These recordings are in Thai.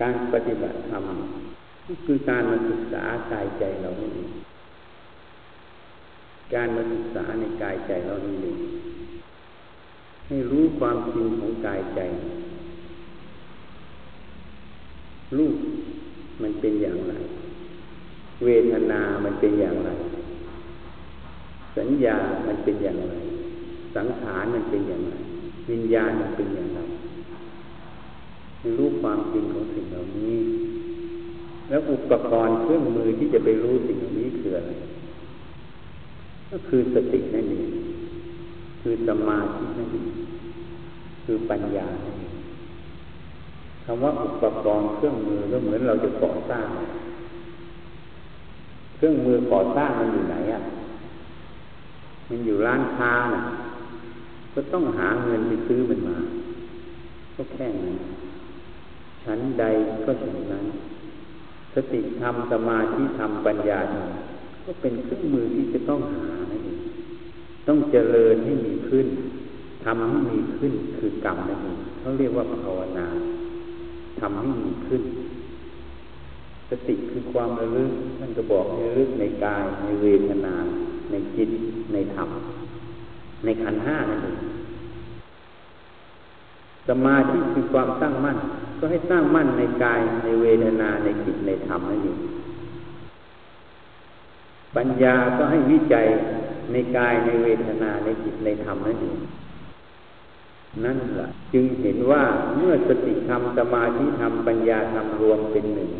การปฏิบัติธรรมคือการมาศึกษากายใจเรานี่เองการมาศึกษาในกายใจเรานี่เองให้รู้ความจริงของกายใจ รูปมันเป็นอย่างไร เวทนามันเป็นอย่างไร สัญญามันเป็นอย่างไร สังขารมันเป็นอย่างไร วิญญาณมันเป็นอย่างไร รู้ความจริงของสิ่งเหล่านี้ แล้วอุปกรณ์เครื่องมือที่จะไปรู้สิ่งเหล่านี้คืออะไร ก็คือสตินั่นเองคือสมาธินั่นเองคือปัญญานั่นเองคำว่าอุปกรณ์เครื่องมือก็เหมือนเราจะก่อสร้าง เครื่องมือก่อสร้างมันอยู่ไหนอะ มันอยู่ร้านค้านะก็ต้องหาเงินไปซื้อมันมา ก็แค่นั้น ชั้นใดก็ฉันนั้น สติธรรมสมาธิธรรมปัญญาธรรมก็เป็นเครื่องมือที่จะต้องหานั่นเองต้องเจริญให้มีขึ้นทำให้มีขึ้นคือกรรมนั่นเองเขาเรียกว่าภาวนาทำให้มีขึ้น สติคือความระลึกท่านก็บอกให้ระลึกในกายในเวทนา ในจิตในธรรมในขันห้านั่นเองสมาธิคือความตั้งมั่น ก็ให้ตั้งมั่นในกายในเวทนาในจิตในธรรมนั่นเองปัญญาก็ให้วิจัยในกายในเวทนาในจิตในธรรมนั่นเองนั่นแหละจึงเห็นว่าเมื่อสติธรรมสมาธิธรรมปัญญาธรรมรวมเป็นหนึ่ง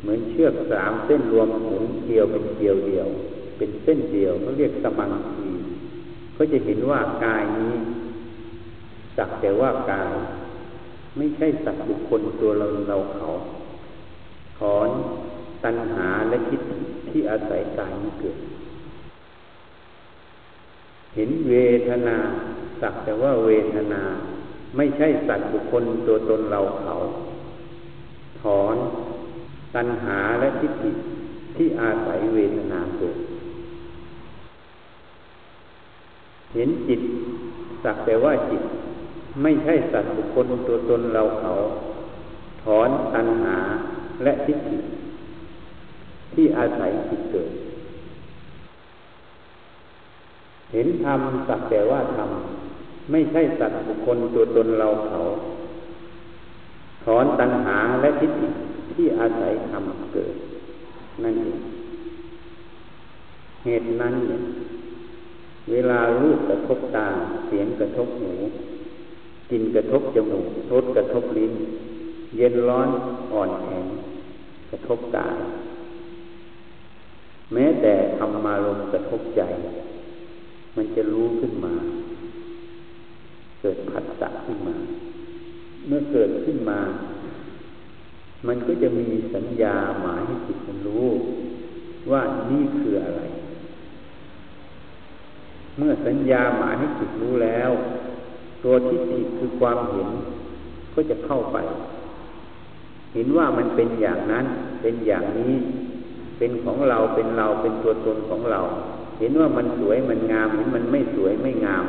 เหมือนเชือกสามเส้นรวมหมุนเกลียวเป็นเกลียวเดียว เป็นเส้นเดียวเขาเรียกสมังคีก็จะเห็นว่ากายนี้สักแต่ว่ากาย ไม่ใช่สัตว์บุคคลตัวเราเราเขาถอนตัณหาและคิดที่อาศัยกายนี้เกิด เห็นเวทนาสักแต่ว่าเวทนา ไม่ใช่สัตว์บุคคลตัวตนเราเขา ถอนตัณหาและทิฏฐิที่อาศัยเวทนาเกิด เห็นจิตสักแต่ว่าจิต ไม่ใช่สัตว์บุคคลตัวตนเราเขา ถอนตัณหาและทิฏฐิที่อาศัยจิตเกิด เห็นธรรมสักแต่ว่าธรรมไม่ใช่สัตว์บุคคลตัวตนเราเขาถอนตัณหาและทิฏฐิที่อาศัยทำเกิด นั่นเองเหตุนั้นเนี่ยเวลารูปกระทบตาเสียงกระทบหู กินกระทบจมูกรสกระทบลิ้น เย็นร้อนอ่อนแข็งกระทบกาย แม้แต่ธรรมารมกระทบใจ มันจะรู้ขึ้นมา เกิดผัสสะขึ้นมา เมื่อเกิดขึ้นมา มันก็จะมีสัญญาหมายให้จิตมันรู้ ว่านี่คืออะไร เมื่อสัญญาหมายให้จิตรู้แล้ว ตัวทิฏฐิคือความเห็นก็จะเข้าไป เห็นว่ามันเป็นอย่างนั้น เป็นอย่างนี้ เป็นของเราเป็นเราเป็นตัวตนของเรา เห็นว่ามันสวยมันงามเห็นมันไม่สวยไม่งาม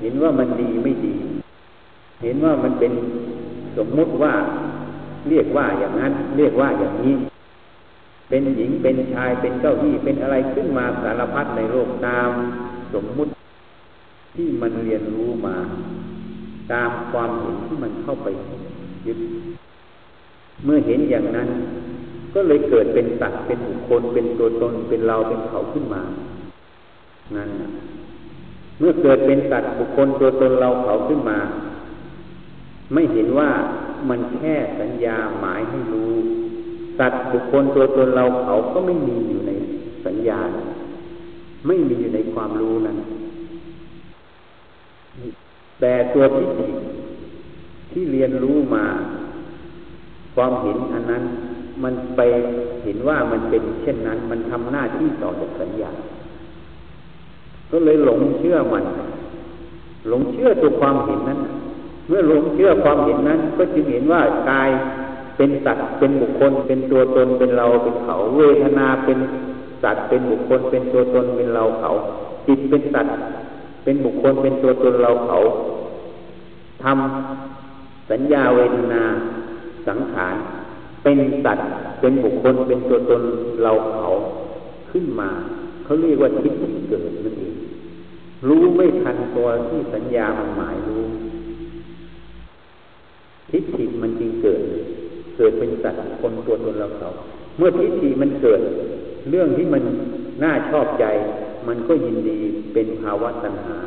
เห็นว่ามันดีไม่ดี เห็นว่ามันเป็นสมมุติว่า เรียกว่าอย่างนั้น เรียกว่าอย่างนี้ เป็นหญิงเป็นชายเป็นเจ้าที่เป็นอะไรขึ้นมาสารพัดในโลกตามสมมุติ ที่มันเรียนรู้มา ตามความเห็นที่มันเข้าไปยึดเมื่อเห็นอย่างนั้น ก็เลยเกิดเป็นสัตว์เป็นบุคคลเป็นตัวตนเป็นเราเป็นเขาขึ้นมา นั่นเมื่อเกิดเป็นสัตว์บุคคลตัวตนเราเขาขึ้นมา ไม่เห็นว่ามันแค่สัญญาหมายให้รู้ สัตว์บุคคลตัวตนเราเขาก็ไม่มีอยู่ในสัญญา ไม่มีอยู่ในความรู้นั้น แต่ตัวที่จิที่เรียนรู้มา ความเห็นอันนั้น มันไปเห็นว่ามันเป็นเช่นนั้น มันทำหน้าที่ต่อจากสัญญา ก็เลยหลงเชื่อมัน หลงเชื่อตัวความเห็นนั้น เมื่อหลงเชื่อความเห็นนั้น ก็จึงเห็นว่ากายเป็นสัตว์เป็นบุคคล เป็นตัวตนเป็นเราเป็นเขา เวทนาเป็นสัตว์เป็นบุคคล เป็นตัวตนเป็นเราเขา จิตเป็นสัตว์ เป็นบุคคลเป็นตัวตนเราเขาทำสัญญาเวทนาสังขารเป็นสัตว์เป็นบุคคลเป็นตัวตนเราเขาขึ้นมา เขาเรียกว่าทิฏฐิเกิดนั่นเองรู้ไม่ทันตัวที่สัญญามันหมายรู้ทิฏฐิมันจึงเกิด เกิดเป็นสัตว์คนตัวตนเราเขา เมื่อทิฏฐิมันเกิด เรื่องที่มันน่าชอบใจ มันก็ยินดีเป็นภาวะตัณหา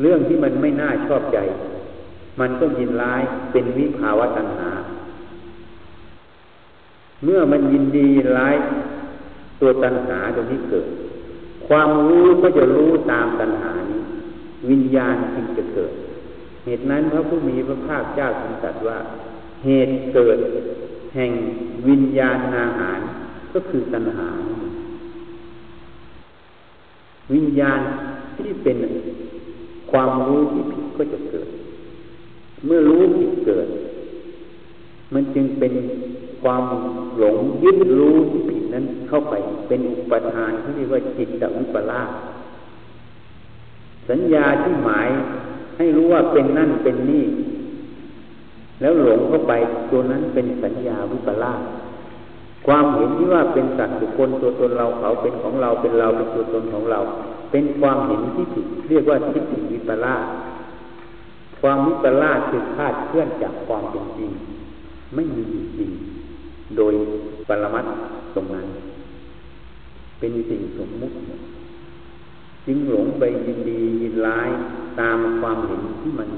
เรื่องที่มันไม่น่าชอบใจ มันก็ยินร้ายเป็นวิภาวะตัณหา เมื่อมันยินดีร้าย ตัวตัณหาตรงนี้เกิด ความรู้ก็จะรู้ตามตัณหานี้ วิญญาณจึงจะเกิด เหตุนั้นพระผู้มีพระภาคเจ้าทรงตรัสว่า เหตุเกิด แห่งวิญญาณอาหารก็คือตัณหา วิญญาณที่เป็นความรู้ที่ผิดก็จะเกิด เมื่อรู้ผิดเกิด มันจึงเป็นความหลงยึดรู้ที่ผิดนั้นเข้าไปเป็นอุปทานที่เรียกว่าจิตตวิปลาสสัญญาที่หมายให้รู้ว่าเป็นนั่นเป็นนี่ แล้วหลงเข้าไปตัวนั้นเป็นสัญญาวิปลาส ความเห็นที่ว่าเป็นสัตว์บุคคลตัวตนเราเขาเป็นของเราเป็นเราเป็นตัวตนของเรา เป็นความเห็นที่ผิดเรียกว่าทิฏฐิวิปลาสความวิปลาสคือคาดเคลื่อนจากความเป็นจริง ไม่มีจริง โดยปรมัตตรงนั้น เป็นสิ่งสมมุติจึงหลงไปยินดียินร้ายตามความเห็นที่มัน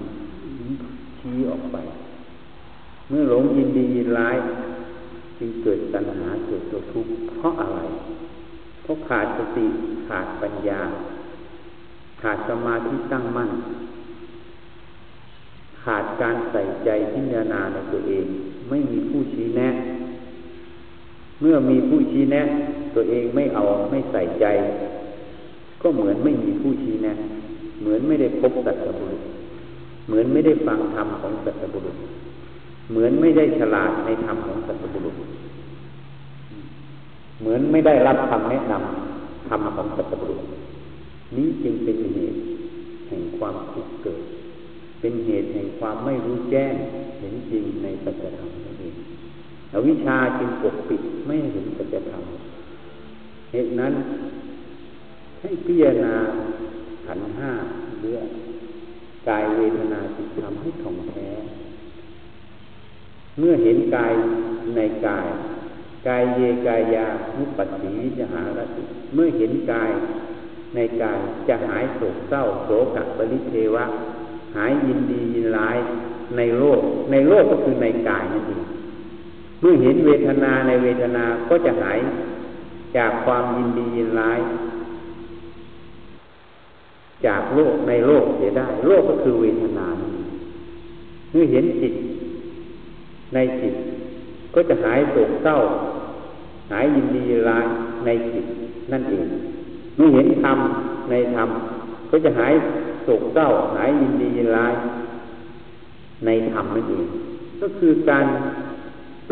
ชี้ออกไป เมื่อหลงยินดียินร้าย จึงเกิดตัณหาเกิดตัวทุกข์เพราะอะไร เพราะขาดสติขาดปัญญา ขาดสมาธิตั้งมั่น ขาดการใส่ใจพิจารณาในตัวเอง ไม่มีผู้ชี้แนะ เมื่อมีผู้ชี้แนะ ตัวเองไม่เอาไม่ใส่ใจ ก็เหมือนไม่มีผู้ชี้แนะ เหมือนไม่ได้พบสัตบุรุษเหมือนไม่ได้ฟังธรรมของสัตบุรุษ เหมือนไม่ได้ฉลาดในธรรมของสัตบุรุษ เหมือนไม่ได้รับคำแนะนำธรรมของสัตบุรุษ นี้จึงเป็นเหตุแห่งความทุกข์เกิด เป็นเหตุแห่งความไม่รู้แจ้งเห็นจริงในสัจธรรมนั่นเองอวิชาจึงปกปิดไม่เห็นสัจธรรมเหตุนั้น ให้พิจารณาขันห้าเรื่องกายเวทนาจิตธรรมให้ถ่องแท้ เมื่อเห็นกายในกาย กายเยกายามุปัสสีจะหาละสิเมื่อเห็นกายในกายจะหายโศกเศร้าโศกปริเทวะ หายยินดียินร้ายในโลก ในโลกก็คือในกายนั่นเองเมื่อเห็นเวทนาในเวทนาก็จะหายจากความยินดียินร้าย จากโลกในโลกเสียได้ โลกก็คือเวทนาเมื่อเห็นจิต ในจิต ก็จะหายโศกเศร้า หายยินดีร้ายในจิตนั่นเองเมื่อเห็นธรรมในธรรมก็จะหายโศกเศร้า หายยินดีร้ายในธรรมนั่นเองก็คือการ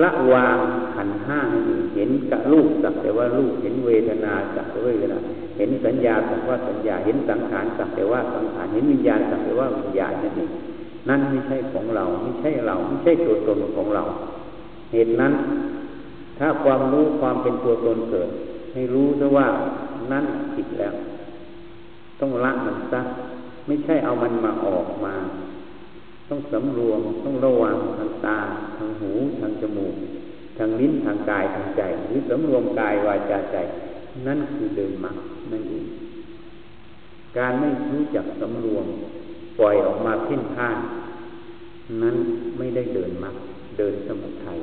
ละวางขันห้าให้ดีเห็นกับรูปสักแต่ว่ารูปเห็นเวทนาสักแต่ว่าเวทนาเห็นสัญญาสักว่าสัญญาเห็นสังขารสักแต่ว่าสังขารเห็นวิญญาณสักแต่ว่าวิญญาณนั่นเองนั่นไม่ใช่ของเรา ช่เรา ไม่ใช่ตัวตนของเรา เหตุนั้น ถ้าความรู้ความเป็นตัวตนเกิด ให้รู้ซะว่านั่นผิดแล้ว ต้องละมันซะไม่ใช่เอามันมาออกมา ต้องสำรวมต้องระวังทางตาทางหูทางจมูก ทางลิ้นทางกายทางใจหรือสำรวมกายวาจาใจ นั่นคือเดินมักนั่นเองการไม่รู้จักสำรวม ปล่อยออกมาเพ่นพ่าน นั้นไม่ได้เดินมักเดินสมุทัย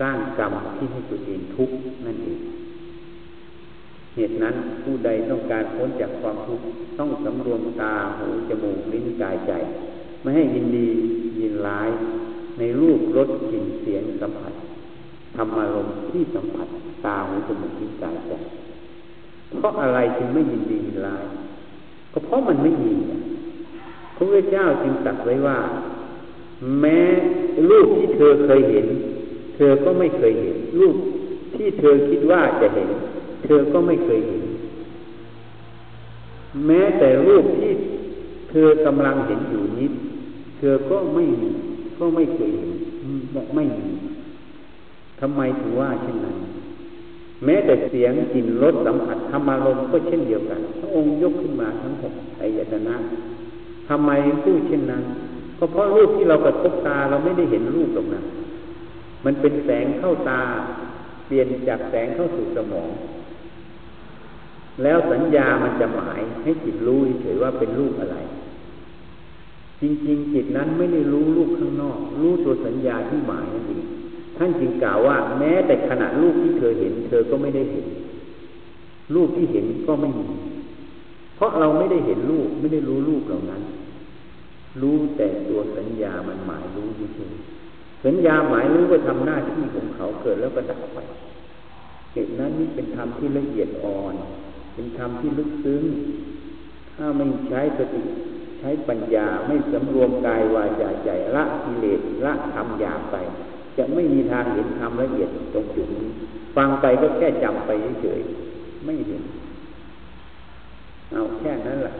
สร้างกรรมที่ให้ตัวเองทุกข์นั่นเองเหตุนั้นผู้ใดต้องการพ้นจากความทุกข์ต้องสำรวมตาหูจมูกลิ้นกายใจ ไม่ให้ยินดียินร้าย ในรูปรสกลิ่นเสียงสัมผัสทำอารมณ์ที่สัมผัสตาหูจมูกลิ้นกายใจเพราะอะไรจึงไม่ยินดียินร้าย ก็เพราะมันไม่มีพ ระพุทธเจ้าจึงตรัสไว้ว่า แม้รูปที่เธอเคยเห็น เธอก็ไม่เคยเห็น รูปที่เธอคิดว่าจะเห็น เธอก็ไม่เคยเห็น แม้แต่รูปที่เธอกำลังเห็นอยู่นี้ เธอก็ไม่ก็ก็ไม่เคยเห็นไม่มีทำไมถึงว่าเช่นนั้น แม้แต่เสียงกลิ่นรสสัมผัสธรรมารมก็เช่นเดียวกันพระองค์ยกขึ้นมาทั้งหกอายตนะ ทำไมพูดเช่นนั้นก็เพราะรูปที่เรากระทบตาเราไม่ได้เห็นรูปตรงนั้น มันเป็นแสงเข้าตา เปลี่ยนจากแสงเข้าสู่สมอง แล้วสัญญามันจะหมายให้จิตรู้เฉยว่าเป็นรูปอะไร จริงๆ จิตนั้นไม่ได้รู้รูปข้างนอก รู้ตัวสัญญาที่หมายนั่นเองท่านจึงกล่าวว่า แม้แต่ขณะรูปที่เธอเห็น เธอก็ไม่ได้เห็น รูปที่เห็นก็ไม่มี เพราะเราไม่ได้เห็นรูปไม่ได้รู้รูปเหล่านั้น รู้แต่ตัวสัญญามันหมายรู้เฉยสัญญาหมายรู้ว่าทำหน้าที่ของเขาเกิดแล้วก็ดับไปเหตุนั้นนี่เป็นธรรมที่ละเอียดอ่อน เป็นธรรมที่ลึกซึ้ง ถ้าไม่ใช้สติใช้ปัญญาไม่สำรวมกายวาจาใจละกิเลสละธรรมหยาบไป จะไม่มีทางเห็นธรรมละเอียดตรงจุดนี้ ฟังไปก็แค่จำไปเฉยๆไม่เห็น เอาแค่นั้นแหละ